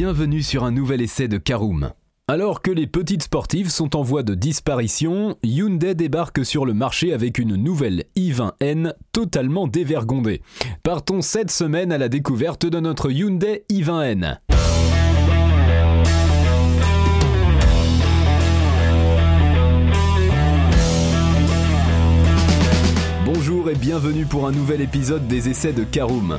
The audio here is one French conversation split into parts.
bienvenue sur un nouvel essai de Karoom. Alors que les petites sportives sont en voie de disparition, Hyundai débarque sur le marché avec une nouvelle i20N totalement dévergondée. Partons cette semaine à la découverte de notre Hyundai i20N. Bonjour et bienvenue pour un nouvel épisode des essais de Karoom.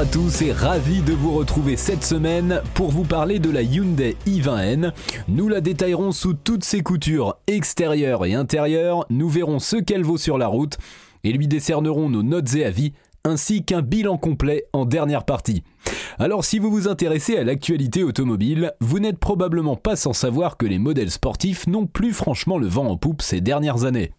À tous et ravi de vous retrouver cette semaine pour vous parler de la Hyundai i20N. Nous la détaillerons sous toutes ses coutures extérieures et intérieures, nous verrons ce qu'elle vaut sur la route et lui décernerons nos notes et avis ainsi qu'un bilan complet en dernière partie. Alors si vous vous intéressez à l'actualité automobile, vous n'êtes probablement pas sans savoir que les modèles sportifs n'ont plus franchement le vent en poupe ces dernières années.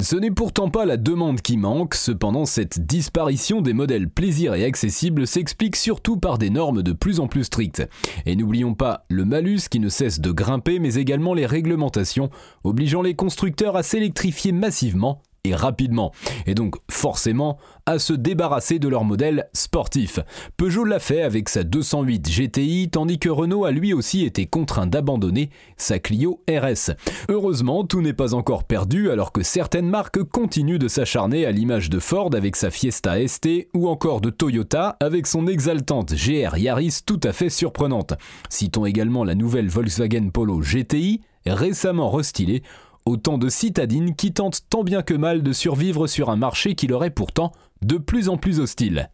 Ce n'est pourtant pas la demande qui manque, cependant cette disparition des modèles plaisir et accessibles s'explique surtout par des normes de plus en plus strictes. Et n'oublions pas le malus qui ne cesse de grimper, mais également les réglementations obligeant les constructeurs à s'électrifier massivement et rapidement, et donc forcément à se débarrasser de leur modèle sportif. Peugeot l'a fait avec sa 208 GTI, tandis que Renault a lui aussi été contraint d'abandonner sa Clio RS. Heureusement, tout n'est pas encore perdu alors que certaines marques continuent de s'acharner à l'image de Ford avec sa Fiesta ST ou encore de Toyota avec son exaltante GR Yaris tout à fait surprenante. Citons également la nouvelle Volkswagen Polo GTI, récemment restylée Autant de citadines qui tentent tant bien que mal de survivre sur un marché qui leur est pourtant de plus en plus hostile.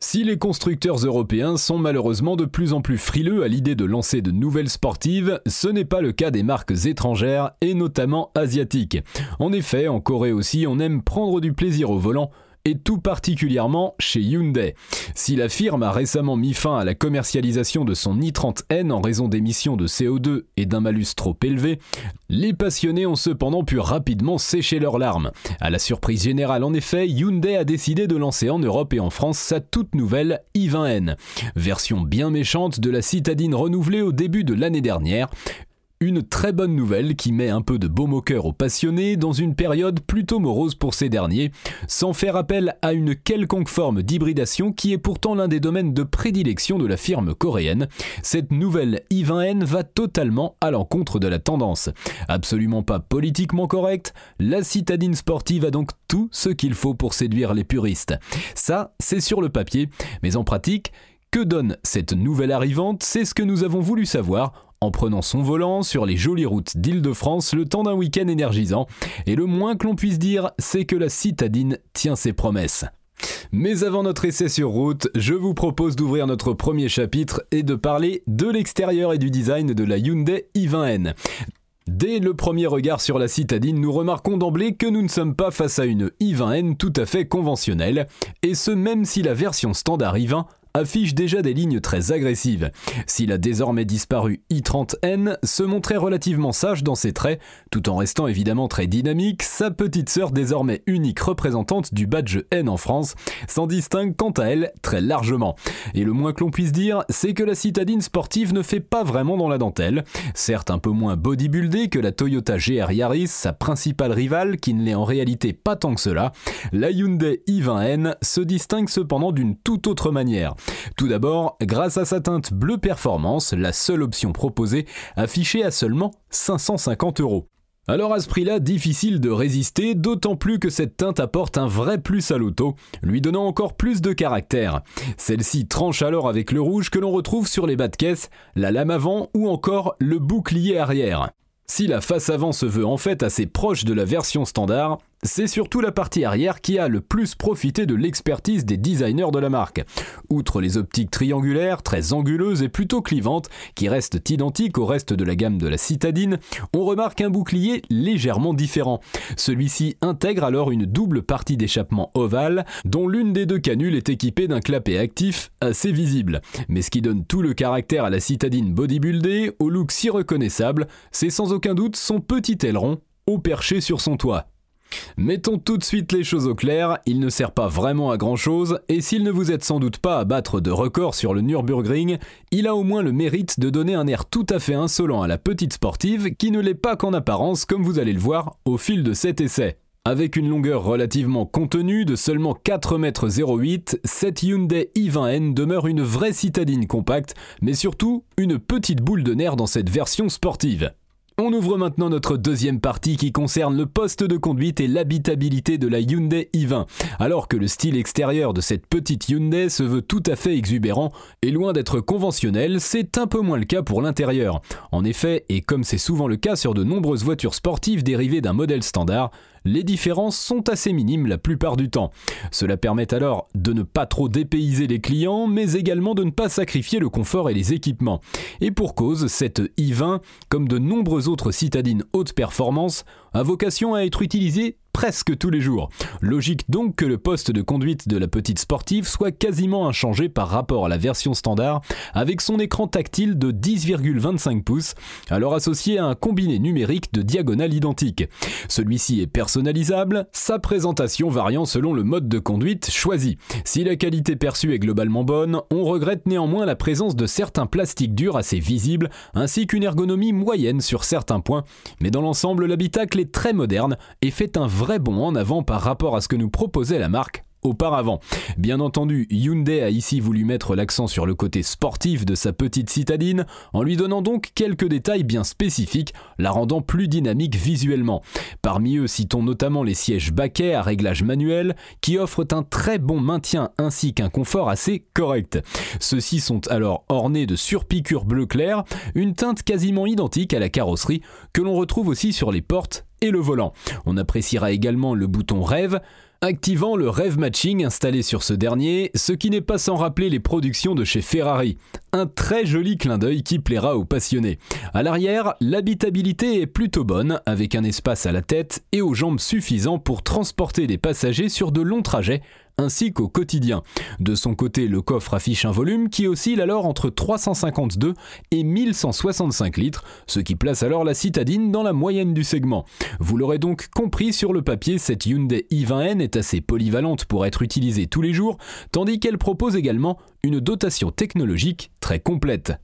Si les constructeurs européens sont malheureusement de plus en plus frileux à l'idée de lancer de nouvelles sportives, ce n'est pas le cas des marques étrangères et notamment asiatiques. En effet, en Corée aussi, on aime prendre du plaisir au volant, et tout particulièrement chez Hyundai. Si la firme a récemment mis fin à la commercialisation de son i30N en raison d'émissions de CO2 et d'un malus trop élevé, les passionnés ont cependant pu rapidement sécher leurs larmes. À la surprise générale en effet, Hyundai a décidé de lancer en Europe et en France sa toute nouvelle i20N, version bien méchante de la citadine renouvelée au début de l'année dernière, une très bonne nouvelle qui met un peu de baume au cœur aux passionnés dans une période plutôt morose pour ces derniers, sans faire appel à une quelconque forme d'hybridation qui est pourtant l'un des domaines de prédilection de la firme coréenne. Cette nouvelle i20N va totalement à l'encontre de la tendance. Absolument pas politiquement correcte, la citadine sportive a donc tout ce qu'il faut pour séduire les puristes. Ça, c'est sur le papier, mais en pratique, que donne cette nouvelle arrivante? C'est ce que nous avons voulu savoir en prenant son volant sur les jolies routes d'Île-de-France le temps d'un week-end énergisant. Et le moins que l'on puisse dire, c'est que la citadine tient ses promesses. Mais avant notre essai sur route, je vous propose d'ouvrir notre premier chapitre et de parler de l'extérieur et du design de la Hyundai i20N. Dès le premier regard sur la citadine, nous remarquons d'emblée que nous ne sommes pas face à une i20N tout à fait conventionnelle, et ce même si la version standard i20 affiche déjà des lignes très agressives. S'il a désormais disparu i30N, se montrait relativement sage dans ses traits, tout en restant évidemment très dynamique, sa petite sœur désormais unique représentante du badge N en France s'en distingue quant à elle très largement. Et le moins que l'on puisse dire, c'est que la citadine sportive ne fait pas vraiment dans la dentelle. Certes un peu moins bodybuildée que la Toyota GR Yaris, sa principale rivale, qui ne l'est en réalité pas tant que cela, la Hyundai i20N se distingue cependant d'une toute autre manière. Tout d'abord, grâce à sa teinte bleu performance, la seule option proposée, affichée à seulement 550 euros. Alors à ce prix-là, difficile de résister, d'autant plus que cette teinte apporte un vrai plus à l'auto, lui donnant encore plus de caractère. Celle-ci tranche alors avec le rouge que l'on retrouve sur les bas de caisse, la lame avant ou encore le bouclier arrière. Si la face avant se veut en fait assez proche de la version standard, c'est surtout la partie arrière qui a le plus profité de l'expertise des designers de la marque. Outre les optiques triangulaires, très anguleuses et plutôt clivantes, qui restent identiques au reste de la gamme de la citadine, on remarque un bouclier légèrement différent. Celui-ci intègre alors une double partie d'échappement ovale, dont l'une des deux canules est équipée d'un clapet actif assez visible. Mais ce qui donne tout le caractère à la citadine bodybuildée, au look si reconnaissable, c'est sans aucun doute son petit aileron, au perché sur son toit. Mettons tout de suite les choses au clair, il ne sert pas vraiment à grand chose, et s'il ne vous aide sans doute pas à battre de records sur le Nürburgring, il a au moins le mérite de donner un air tout à fait insolent à la petite sportive qui ne l'est pas qu'en apparence comme vous allez le voir au fil de cet essai. Avec une longueur relativement contenue de seulement 4,08 m, cette Hyundai i20N demeure une vraie citadine compacte, mais surtout une petite boule de nerf dans cette version sportive. On ouvre maintenant notre deuxième partie qui concerne le poste de conduite et l'habitabilité de la Hyundai i20. Alors que le style extérieur de cette petite Hyundai se veut tout à fait exubérant et loin d'être conventionnel, c'est un peu moins le cas pour l'intérieur. En effet, et comme c'est souvent le cas sur de nombreuses voitures sportives dérivées d'un modèle standard, les différences sont assez minimes la plupart du temps. Cela permet alors de ne pas trop dépayser les clients, mais également de ne pas sacrifier le confort et les équipements. Et pour cause, cette i20, comme de nombreuses autres citadines haute performance, a vocation à être utilisée presque tous les jours. Logique donc que le poste de conduite de la petite sportive soit quasiment inchangé par rapport à la version standard, avec son écran tactile de 10,25 pouces, alors associé à un combiné numérique de diagonale identique. Celui-ci est personnalisable, sa présentation variant selon le mode de conduite choisi. Si la qualité perçue est globalement bonne, on regrette néanmoins la présence de certains plastiques durs assez visibles, ainsi qu'une ergonomie moyenne sur certains points, mais dans l'ensemble l'habitacle est très moderne et fait un vrai vrai bon en avant par rapport à ce que nous proposait la marque auparavant. Bien entendu, Hyundai a ici voulu mettre l'accent sur le côté sportif de sa petite citadine, en lui donnant donc quelques détails bien spécifiques, la rendant plus dynamique visuellement. Parmi eux, citons notamment les sièges baquets à réglage manuel, qui offrent un très bon maintien ainsi qu'un confort assez correct. Ceux-ci sont alors ornés de surpiqûres bleu clair, une teinte quasiment identique à la carrosserie, que l'on retrouve aussi sur les portes et le volant. On appréciera également le bouton rêve, activant le Rêve Matching installé sur ce dernier, ce qui n'est pas sans rappeler les productions de chez Ferrari. Un très joli clin d'œil qui plaira aux passionnés. À l'arrière, l'habitabilité est plutôt bonne, avec un espace à la tête et aux jambes suffisant pour transporter des passagers sur de longs trajets ainsi qu'au quotidien. De son côté, le coffre affiche un volume qui oscille alors entre 352 et 1165 litres, ce qui place alors la citadine dans la moyenne du segment. Vous l'aurez donc compris sur le papier, cette Hyundai i20N est assez polyvalente pour être utilisée tous les jours, tandis qu'elle propose également une dotation technologique très complète.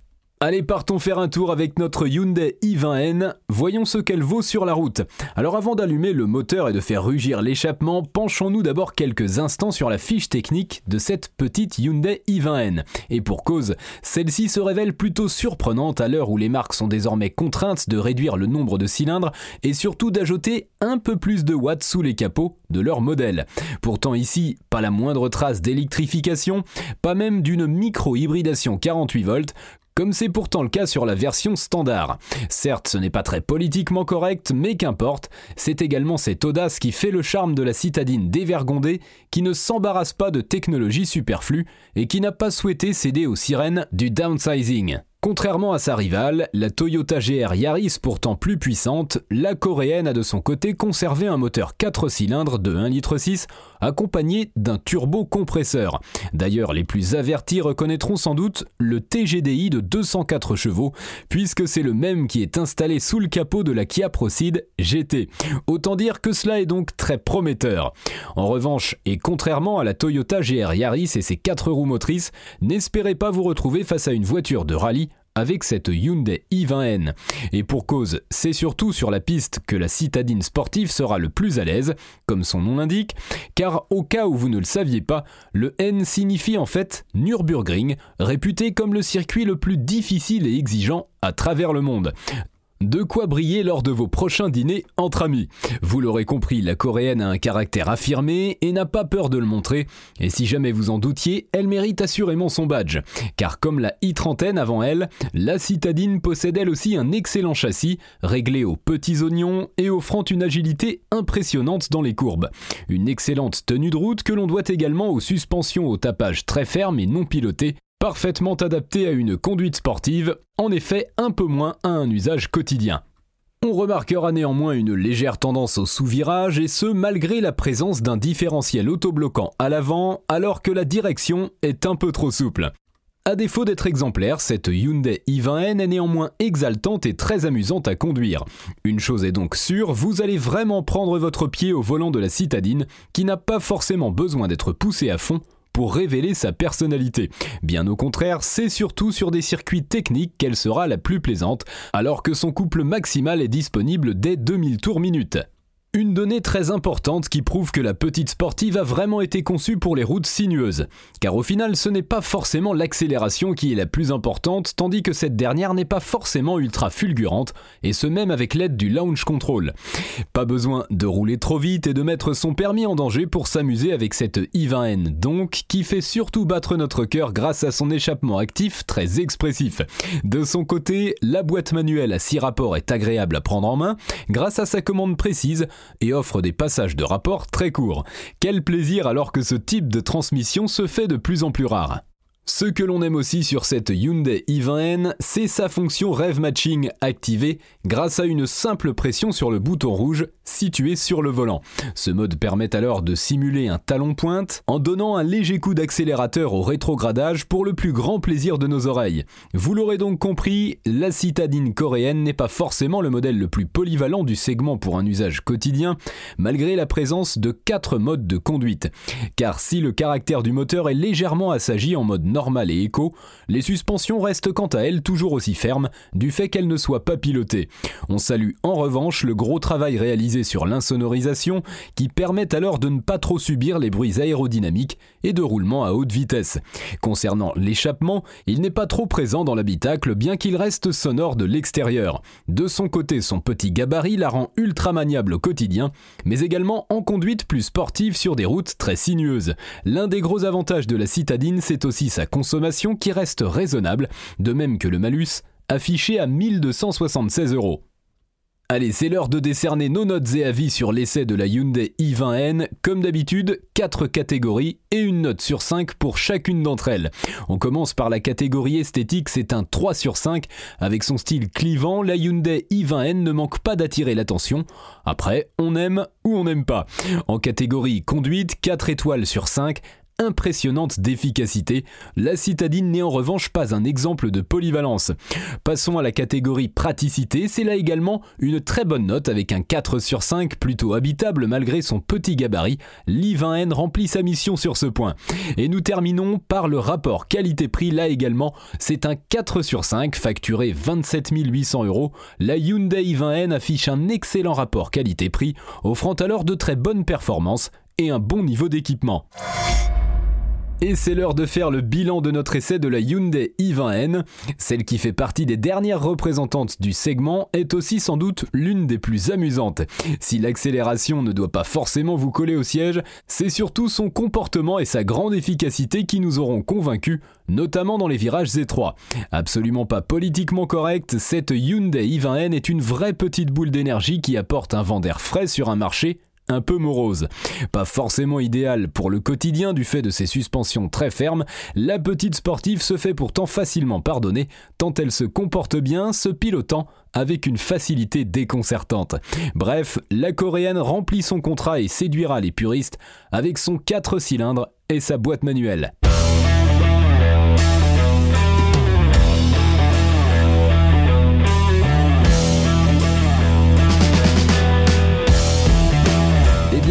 Allez, partons faire un tour avec notre Hyundai i20N. Voyons ce qu'elle vaut sur la route. Alors avant d'allumer le moteur et de faire rugir l'échappement, penchons-nous d'abord quelques instants sur la fiche technique de cette petite Hyundai i20N. Et pour cause, celle-ci se révèle plutôt surprenante à l'heure où les marques sont désormais contraintes de réduire le nombre de cylindres et surtout d'ajouter un peu plus de watts sous les capots de leur modèle. Pourtant ici, pas la moindre trace d'électrification, pas même d'une micro-hybridation 48 volts, comme c'est pourtant le cas sur la version standard. Certes, ce n'est pas très politiquement correct, mais qu'importe, c'est également cette audace qui fait le charme de la citadine dévergondée, qui ne s'embarrasse pas de technologie superflue et qui n'a pas souhaité céder aux sirènes du downsizing. Contrairement à sa rivale, la Toyota GR Yaris pourtant plus puissante, la coréenne a de son côté conservé un moteur 4 cylindres de 1,6 litre accompagné d'un turbo-compresseur. D'ailleurs, les plus avertis reconnaîtront sans doute le TGDI de 204 chevaux, puisque c'est le même qui est installé sous le capot de la Kia Proceed GT. Autant dire que cela est donc très prometteur. En revanche, et contrairement à la Toyota GR Yaris et ses 4 roues motrices, n'espérez pas vous retrouver face à une voiture de rallye avec cette Hyundai i20N. Et pour cause, c'est surtout sur la piste que la citadine sportive sera le plus à l'aise, comme son nom l'indique, car au cas où vous ne le saviez pas, le N signifie en fait Nürburgring, réputé comme le circuit le plus difficile et exigeant à travers le monde. De quoi briller lors de vos prochains dîners entre amis. Vous l'aurez compris, la coréenne a un caractère affirmé et n'a pas peur de le montrer. Et si jamais vous en doutiez, elle mérite assurément son badge. Car comme la i30N avant elle, la citadine possède elle aussi un excellent châssis, réglé aux petits oignons et offrant une agilité impressionnante dans les courbes. Une excellente tenue de route que l'on doit également aux suspensions au tapage très ferme et non piloté parfaitement adapté à une conduite sportive, en effet un peu moins à un usage quotidien. On remarquera néanmoins une légère tendance au sous-virage et ce malgré la présence d'un différentiel autobloquant à l'avant alors que la direction est un peu trop souple. À défaut d'être exemplaire, cette Hyundai i20N est néanmoins exaltante et très amusante à conduire. Une chose est donc sûre, vous allez vraiment prendre votre pied au volant de la citadine, qui n'a pas forcément besoin d'être poussée à fond pour révéler sa personnalité. Bien au contraire, c'est surtout sur des circuits techniques qu'elle sera la plus plaisante, alors que son couple maximal est disponible dès 2000 tours minute. Une donnée très importante qui prouve que la petite sportive a vraiment été conçue pour les routes sinueuses. Car au final, ce n'est pas forcément l'accélération qui est la plus importante, tandis que cette dernière n'est pas forcément ultra fulgurante, et ce même avec l'aide du launch control. Pas besoin de rouler trop vite et de mettre son permis en danger pour s'amuser avec cette i20N, donc, qui fait surtout battre notre cœur grâce à son échappement actif très expressif. De son côté, la boîte manuelle à 6 rapports est agréable à prendre en main, grâce à sa commande précise, et offre des passages de rapport très courts. Quel plaisir alors que ce type de transmission se fait de plus en plus rare. Ce que l'on aime aussi sur cette Hyundai i20N, c'est sa fonction Rev Matching activée grâce à une simple pression sur le bouton rouge situé sur le volant. Ce mode permet alors de simuler un talon pointe en donnant un léger coup d'accélérateur au rétrogradage pour le plus grand plaisir de nos oreilles. Vous l'aurez donc compris, la citadine coréenne n'est pas forcément le modèle le plus polyvalent du segment pour un usage quotidien, malgré la présence de 4 modes de conduite. Car si le caractère du moteur est légèrement assagi en mode normal et éco, les suspensions restent quant à elles toujours aussi fermes du fait qu'elles ne soient pas pilotées. On salue en revanche le gros travail réalisé sur l'insonorisation qui permet alors de ne pas trop subir les bruits aérodynamiques et de roulement à haute vitesse. Concernant l'échappement, il n'est pas trop présent dans l'habitacle bien qu'il reste sonore de l'extérieur. De son côté, son petit gabarit la rend ultra maniable au quotidien, mais également en conduite plus sportive sur des routes très sinueuses. L'un des gros avantages de la citadine, c'est aussi sa consommation qui reste raisonnable, de même que le malus, affiché à 1276 euros. Allez, c'est l'heure de décerner nos notes et avis sur l'essai de la Hyundai i20N. Comme d'habitude, 4 catégories et une note sur 5 pour chacune d'entre elles. On commence par la catégorie esthétique, c'est un 3 sur 5. Avec son style clivant, la Hyundai i20N ne manque pas d'attirer l'attention. Après, on aime ou on n'aime pas. En catégorie conduite, 4 étoiles sur 5 impressionnante d'efficacité, la citadine n'est en revanche pas un exemple de polyvalence. Passons à la catégorie praticité, c'est là également une très bonne note avec un 4 sur 5 plutôt habitable malgré son petit gabarit. L'I20N remplit sa mission sur ce point. Et nous terminons par le rapport qualité-prix, là également c'est un 4 sur 5 facturé 27 800 euros. La Hyundai i20N affiche un excellent rapport qualité-prix, offrant alors de très bonnes performances et un bon niveau d'équipement. Et c'est l'heure de faire le bilan de notre essai de la Hyundai i20N. Celle qui fait partie des dernières représentantes du segment est aussi sans doute l'une des plus amusantes. Si l'accélération ne doit pas forcément vous coller au siège, c'est surtout son comportement et sa grande efficacité qui nous auront convaincus, notamment dans les virages étroits. Absolument pas politiquement correcte, cette Hyundai i20N est une vraie petite boule d'énergie qui apporte un vent d'air frais sur un marché un peu morose. Pas forcément idéal pour le quotidien du fait de ses suspensions très fermes, la petite sportive se fait pourtant facilement pardonner tant elle se comporte bien, se pilotant avec une facilité déconcertante. Bref, la coréenne remplit son contrat et séduira les puristes avec son 4 cylindres et sa boîte manuelle.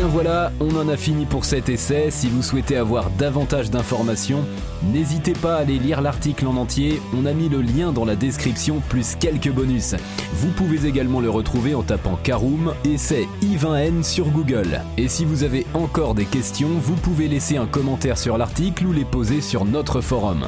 Voilà, on en a fini pour cet essai. Si vous souhaitez avoir davantage d'informations, n'hésitez pas à aller lire l'article en entier. On a mis le lien dans la description plus quelques bonus. Vous pouvez également le retrouver en tapant Karoom essai I20N sur Google. Et si vous avez encore des questions, vous pouvez laisser un commentaire sur l'article ou les poser sur notre forum.